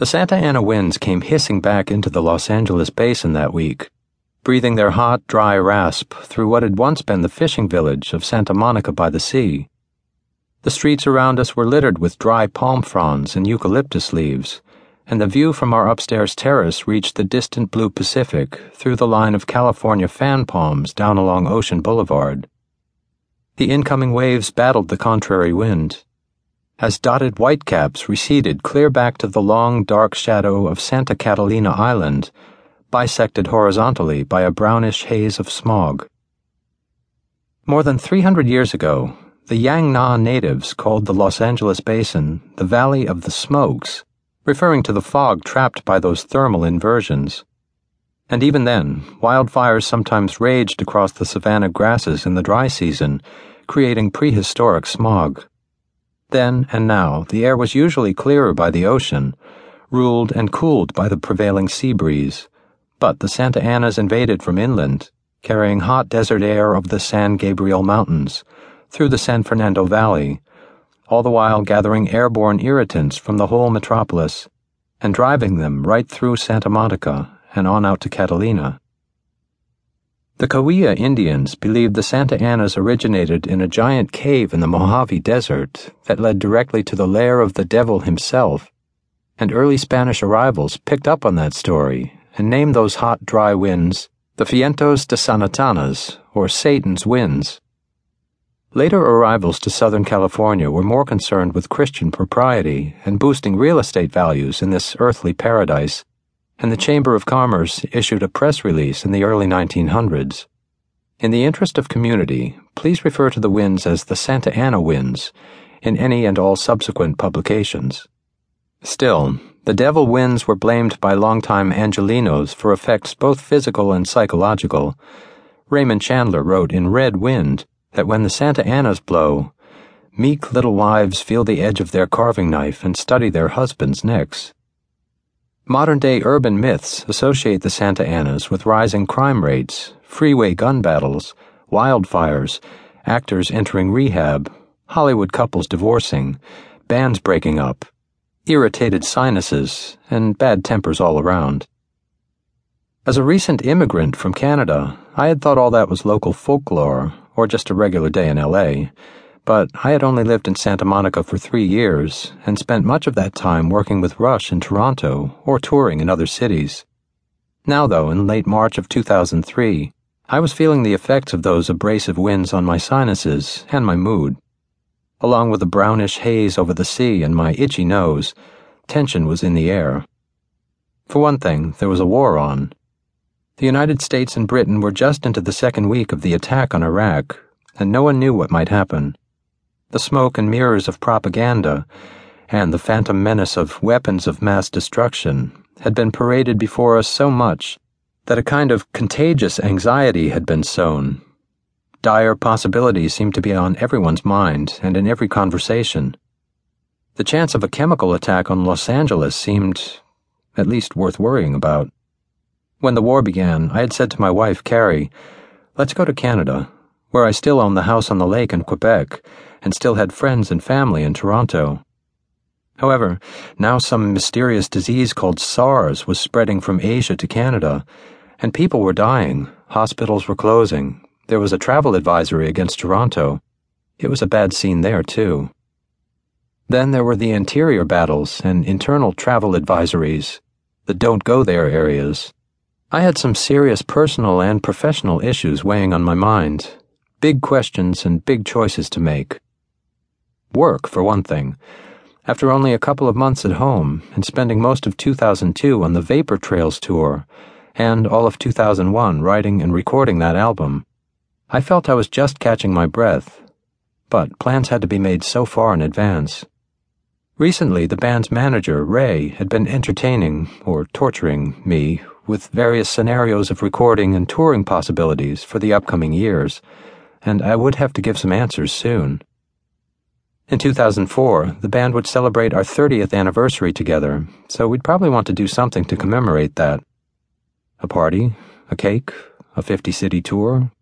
The Santa Ana winds came hissing back into the Los Angeles basin that week, breathing their hot, dry rasp through what had once been the fishing village of Santa Monica by the sea. The streets around us were littered with dry palm fronds and eucalyptus leaves, and the view from our upstairs terrace reached the distant blue Pacific through the line of California fan palms down along Ocean Boulevard. The incoming waves battled the contrary wind as dotted whitecaps receded clear back to the long, dark shadow of Santa Catalina Island, bisected horizontally by a brownish haze of smog. More than 300 years ago, the Yang Na natives called the Los Angeles basin the Valley of the Smokes, referring to the fog trapped by those thermal inversions. And even then, wildfires sometimes raged across the savanna grasses in the dry season, creating prehistoric smog. Then and now, the air was usually clearer by the ocean, ruled and cooled by the prevailing sea breeze. But the Santa Anas invaded from inland, carrying hot desert air of the San Gabriel Mountains, through the San Fernando Valley, all the while gathering airborne irritants from the whole metropolis and driving them right through Santa Monica and on out to Catalina. The Cahuilla Indians believed the Santa Anas originated in a giant cave in the Mojave Desert that led directly to the lair of the devil himself, and early Spanish arrivals picked up on that story and named those hot, dry winds the Vientos de Sanatanas, or Satan's winds. Later arrivals to Southern California were more concerned with Christian propriety and boosting real estate values in this earthly paradise and the Chamber of Commerce issued a press release in the early 1900s. In the interest of community, please refer to the winds as the Santa Ana winds in any and all subsequent publications. Still, the devil winds were blamed by longtime Angelinos for effects both physical and psychological. Raymond Chandler wrote in Red Wind that when the Santa Anas blow, meek little wives feel the edge of their carving knife and study their husbands' necks. Modern day urban myths associate the Santa Anas with rising crime rates, freeway gun battles, wildfires, actors entering rehab, Hollywood couples divorcing, bands breaking up, irritated sinuses, and bad tempers all around. As a recent immigrant from Canada, I had thought all that was local folklore or just a regular day in LA but I had only lived in Santa Monica for three years and spent much of that time working with Rush in Toronto or touring in other cities. Now, though, in late March of 2003, I was feeling the effects of those abrasive winds on my sinuses and my mood. Along with the brownish haze over the sea and my itchy nose, tension was in the air. For one thing, there was a war on. The United States and Britain were just into the second week of the attack on Iraq, and no one knew what might happen the smoke and mirrors of propaganda, and the phantom menace of weapons of mass destruction had been paraded before us so much that a kind of contagious anxiety had been sown. Dire possibilities seemed to be on everyone's mind and in every conversation. The chance of a chemical attack on Los Angeles seemed at least worth worrying about. When the war began, I had said to my wife, Carrie, let's go to Canada, where I still own the house on the lake in Quebec and still had friends and family in Toronto. However, now some mysterious disease called SARS was spreading from Asia to Canada, and people were dying, hospitals were closing, there was a travel advisory against Toronto. It was a bad scene there, too. Then there were the interior battles and internal travel advisories, the don't go there areas. I had some serious personal and professional issues weighing on my mind, big questions and big choices to make. Work, for one thing. After only a couple of months at home, and spending most of 2002 on the Vapor Trails tour, and all of 2001 writing and recording that album, I felt I was just catching my breath. But plans had to be made so far in advance. Recently, the band's manager, Ray, had been entertaining, or torturing, me with various scenarios of recording and touring possibilities for the upcoming years, and I would have to give some answers soon. In 2004, the band would celebrate our 30th anniversary together, so we'd probably want to do something to commemorate that. A party, a cake, a 50 city tour,